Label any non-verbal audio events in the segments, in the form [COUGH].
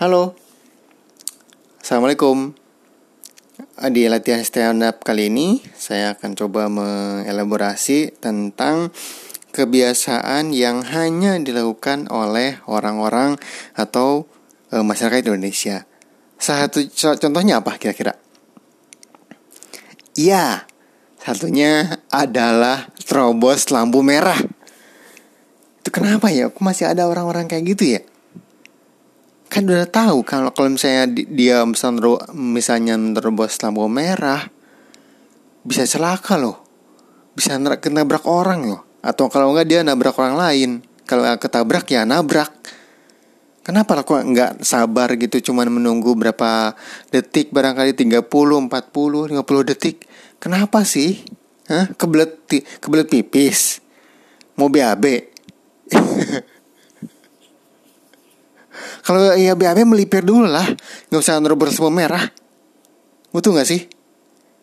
Halo Assalamualaikum Di latihan stand up kali ini Saya akan coba mengelaborasi tentang Kebiasaan yang hanya dilakukan oleh orang-orang Atau e, masyarakat Indonesia satu contohnya apa kira-kira? Iya Satunya adalah terobos lampu merah Itu kenapa ya? Kok masih ada orang-orang kayak gitu ya? Kan udah tahu kalau kalau misalnya dia misalnya, misalnya menerobos lampu merah bisa celaka loh. Bisa kena nabrak orang loh. Atau kalau enggak dia nabrak orang lain. Kalau ketabrak ya nabrak. Kenapa kok nggak sabar gitu cuman menunggu berapa detik barangkali 30 40 50 detik? Kenapa sih? Hah? kebelet kebelet pipis. Mau BAB [LAUGHS] Kalau ya BAB melipir dulu lah Gak usah nerobos lampu merah Betul gak sih?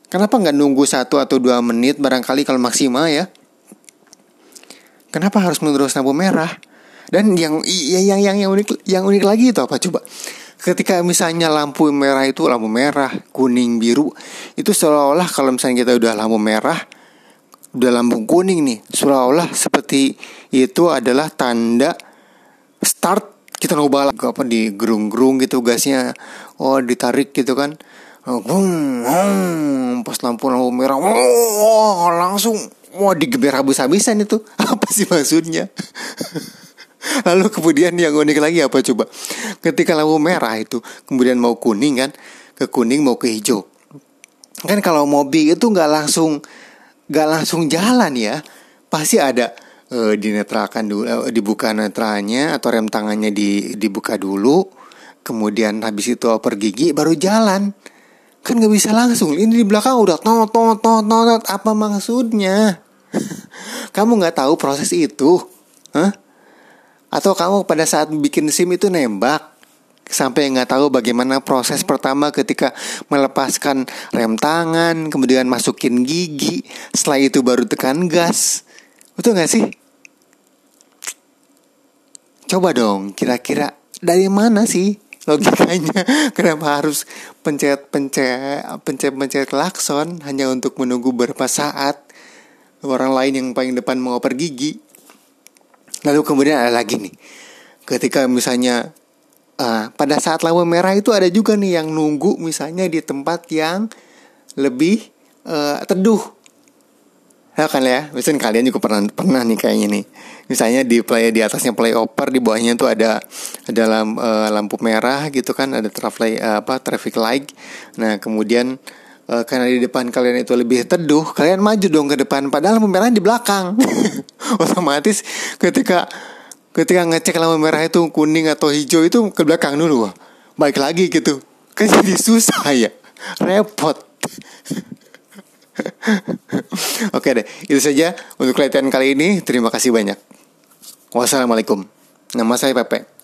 Kenapa nggak nunggu satu atau dua menit barangkali kalau maksimal ya? Kenapa harus menerus lampu merah? Dan yang yang yang yang, yang unik yang unik lagi itu apa coba? Ketika misalnya lampu merah itu lampu merah, kuning, biru, itu seolah-olah kalau misalnya kita udah lampu merah, udah lampu kuning nih, seolah-olah seperti itu adalah tanda start kita nyoba apa di gerung-gerung gitu gasnya. Oh ditarik gitu kan. Oh, pas lampu lampu merah oh, langsung wah digeber habis-habisan itu. [LAUGHS] Apa sih maksudnya? [LAUGHS] Lalu kemudian yang unik lagi apa coba? Ketika lampu merah itu kemudian mau kuning kan ke kuning mau ke hijau. Kan kalau mobil itu nggak langsung nggak langsung jalan ya. Pasti ada uh, dinetralkan dulu uh, dibuka netralnya atau rem tangannya di dibuka dulu. Kemudian habis itu oper gigi baru jalan. Kan nggak bisa langsung. Ini di belakang udah tot tot tot tot apa maksudnya? [LAUGHS] Kamu nggak tahu proses itu? Hah? atau kamu pada saat bikin sim itu nembak sampai nggak tahu bagaimana proses pertama ketika melepaskan rem tangan kemudian masukin gigi setelah itu baru tekan gas. Betul gak sih? Coba dong, kira-kira dari mana sih logikanya? [LAUGHS] Kenapa harus pencet-pencet pencet-pencet klakson hanya untuk menunggu beberapa saat orang lain yang paling depan mau pergi gigi? Lalu kemudian ada lagi nih, ketika misalnya uh, pada saat lampu merah itu ada juga nih yang nunggu misalnya di tempat yang lebih uh, teduh Ya kan ya, misalnya kalian juga pernah pernah nih kayaknya nih. Misalnya di play di atasnya play over di bawahnya tuh ada ada lamp, uh, lampu merah gitu kan, ada traffic uh, apa traffic light. Nah, kemudian uh, karena di depan kalian itu lebih teduh, kalian maju dong ke depan padahal lampu merah di belakang. [LAUGHS] Otomatis ketika ketika ngecek lampu merah itu kuning atau hijau itu ke belakang dulu. Baik lagi gitu. Kan jadi susah ya. Repot. [LAUGHS] [LAUGHS] Oke deh, itu saja untuk latihan kali ini. Terima kasih banyak. Wassalamualaikum. Nama saya Pepe.